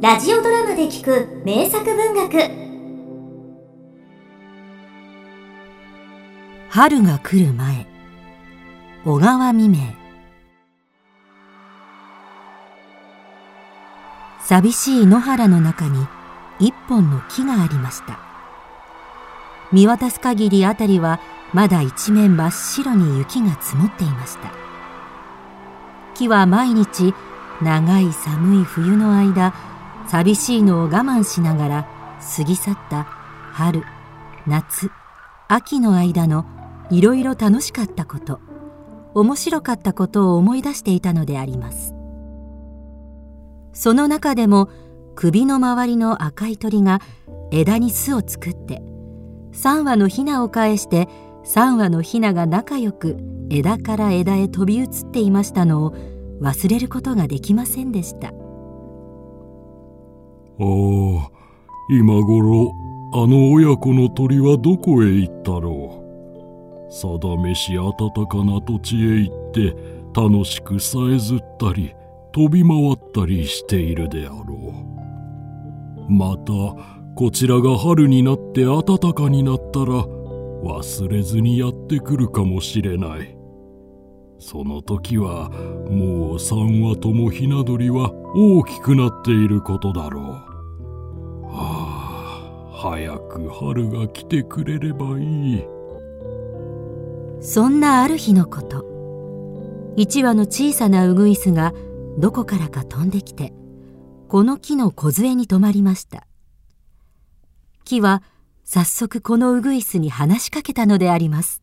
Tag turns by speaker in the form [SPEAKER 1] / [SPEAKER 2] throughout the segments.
[SPEAKER 1] ラジオドラマで聞く名作文学。
[SPEAKER 2] 春が来る前。小川未明。寂しい野原の中に一本の木がありました。見渡す限りあたりはまだ一面真っ白に雪が積もっていました。木は毎日長い寒い冬の間寂しいのを我慢しながら過ぎ去った春夏秋の間のいろいろ楽しかったこと面白かったことを思い出していたのであります。その中でも首の周りの赤い鳥が枝に巣を作って3羽のヒナを返して3羽のヒナが仲良く枝から枝へ飛び移っていましたのを忘れることができませんでした。ああ
[SPEAKER 3] 今頃あの親子の鳥はどこへ行ったろう？さだめし暖かな土地へ行って楽しくさえずったり飛び回ったりしているであろう。またこちらが春になって暖かになったら忘れずにやってくるかもしれない。その時はもう3羽ともひな鳥は大きくなっていることだろう。はあ早く春が来てくれればいい。
[SPEAKER 2] そんなある日のこと。一羽の小さなウグイスがどこからか飛んできてこの木の梢に止まりました。木は早速このウグイスに話しかけたのであります。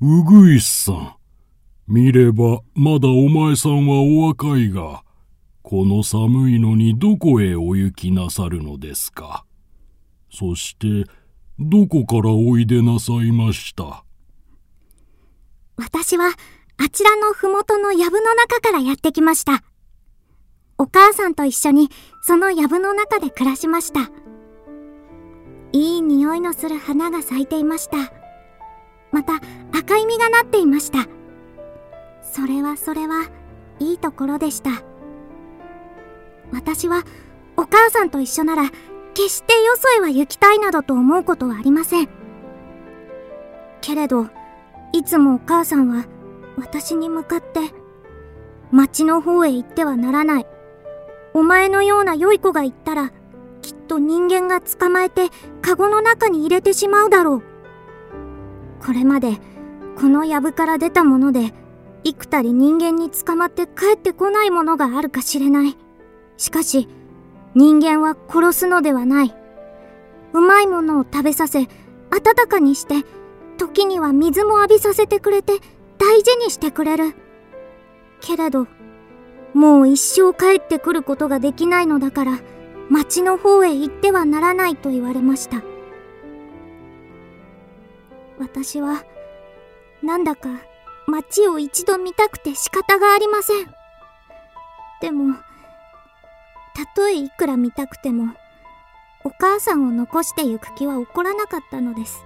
[SPEAKER 3] ウグイスさん見ればまだお前さんはお若いがこの寒いのにどこへお行きなさるのですか？そしてどこからおいでなさいました？
[SPEAKER 4] 私はあちらのふもとの藪の中からやってきました。お母さんと一緒にその藪の中で暮らしました。いい匂いのする花が咲いていました。また赤い実がなっていました。それはそれはいいところでした。私はお母さんと一緒なら決してよそへは行きたいなどと思うことはありません。けれど、いつもお母さんは私に向かって、町の方へ行ってはならない。お前のような良い子が行ったら、きっと人間が捕まえて、カゴの中に入れてしまうだろう。これまで、この藪から出たもので、幾たり人間に捕まって帰ってこないものがあるかしれない。しかし、人間は殺すのではない。うまいものを食べさせ、温かにして、時には水も浴びさせてくれて、大事にしてくれる。けれど、もう一生帰ってくることができないのだから、町の方へ行ってはならないと言われました。私は、なんだか町を一度見たくて仕方がありません。でも、たとえいくら見たくても、お母さんを残してゆく気は起こらなかったのです。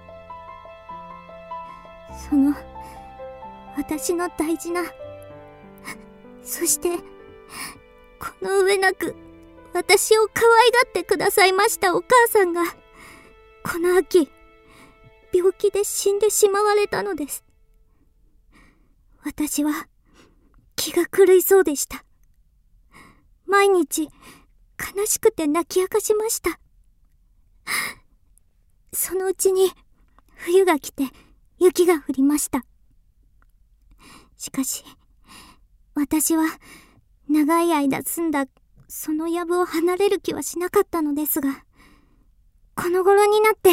[SPEAKER 4] その、私の大事な、そして、この上なく、私を可愛がってくださいましたお母さんが、この秋、病気で死んでしまわれたのです。私は、気が狂いそうでした。毎日、悲しくて泣き明かしました。そのうちに、冬が来て、雪が降りました。しかし、私は長い間住んだその藪を離れる気はしなかったのですが、この頃になって、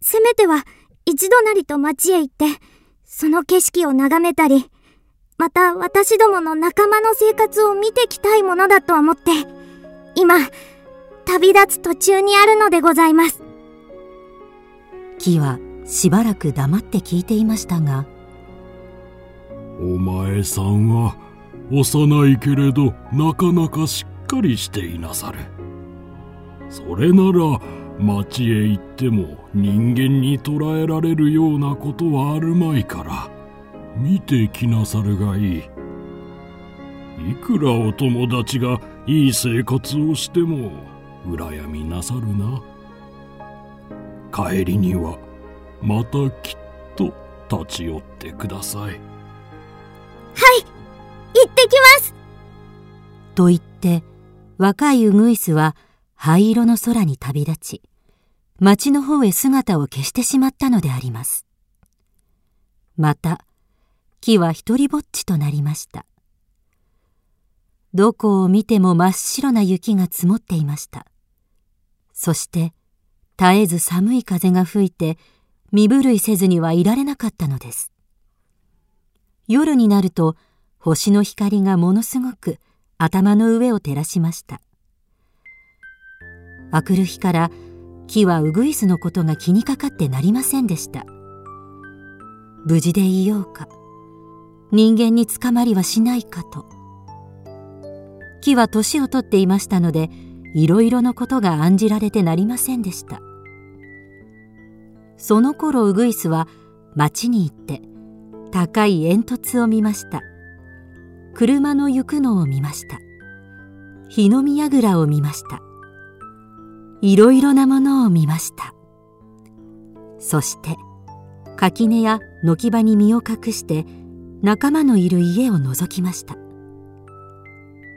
[SPEAKER 4] せめては一度なりと町へ行って、その景色を眺めたり、また私どもの仲間の生活を見てきたいものだと思って、今、旅立つ途中にあるのでございます。
[SPEAKER 2] 木はしばらく黙って聞いていましたが、
[SPEAKER 3] お前さんは幼いけれどなかなかしっかりしていなさるそれなら町へ行っても人間に捕らえられるようなことはあるまいから見てきなさるがいい。いくらお友達がいい生活をしても羨みなさるな。帰りにはまたきっと立ち寄ってください。はい行
[SPEAKER 4] ってきます。
[SPEAKER 2] と言って若いウグイスは灰色の空に旅立ち町の方へ姿を消してしまったのであります。また木は一りぼっちとなりました。どこを見ても真っ白な雪が積もっていました。そして絶えず寒い風が吹いて身震いせずにはいられなかったのです。夜になると星の光がものすごく頭の上を照らしました。明くる日から木はウグイスのことが気にかかってなりませんでした。無事でいようか。人間に捕まりはしないかと。木は年を取っていましたのでいろいろのことが案じられてなりませんでした。その頃ウグイスは町に行って高い煙突を見ました。車の行くのを見ました。日の見櫓を見ました。いろいろなものを見ました。そして垣根や軒場に身を隠して仲間のいる家を覗きました。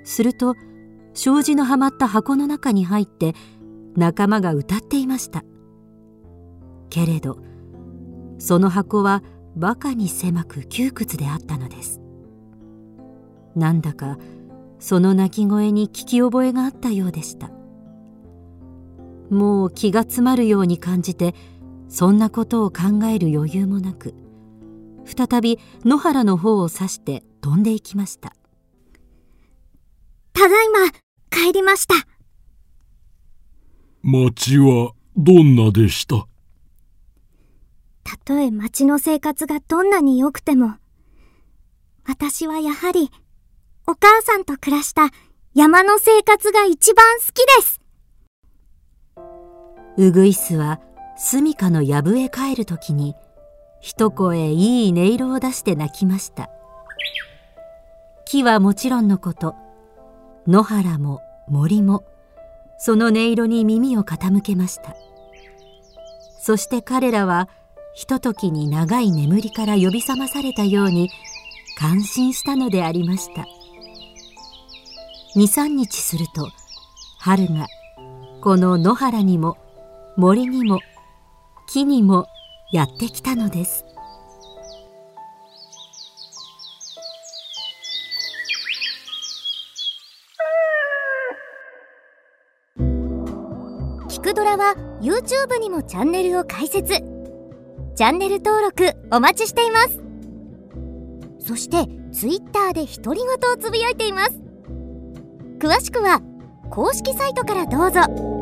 [SPEAKER 2] すると障子のはまった箱の中に入って仲間が歌っていました。けれどその箱はバカに狭く窮屈であったのです。なんだかその鳴き声に聞き覚えがあったようでした。もう気が詰まるように感じてそんなことを考える余裕もなく再び野原の方を指して飛んでいきました。
[SPEAKER 4] ただいま帰りました。
[SPEAKER 3] 町はどんなでした？
[SPEAKER 4] たとえ町の生活がどんなに良くても私はやはりお母さんと暮らした山の生活が一番好きです
[SPEAKER 2] ウグイスは住処の藪へ帰るときに一声いい音色を出して泣きました。木はもちろんのこと野原も森もその音色に耳を傾けました。そして彼らはひとときに長い眠りから呼び覚まされたように感心したのでありました。23日すると春がこの野原にも森にも木にもやってきたのです。
[SPEAKER 1] 聞くドラは YouTube にもチャンネルを開設。チャンネル登録お待ちしています。そして Twitter で独り言をつぶやいています。詳しくは公式サイトからどうぞ。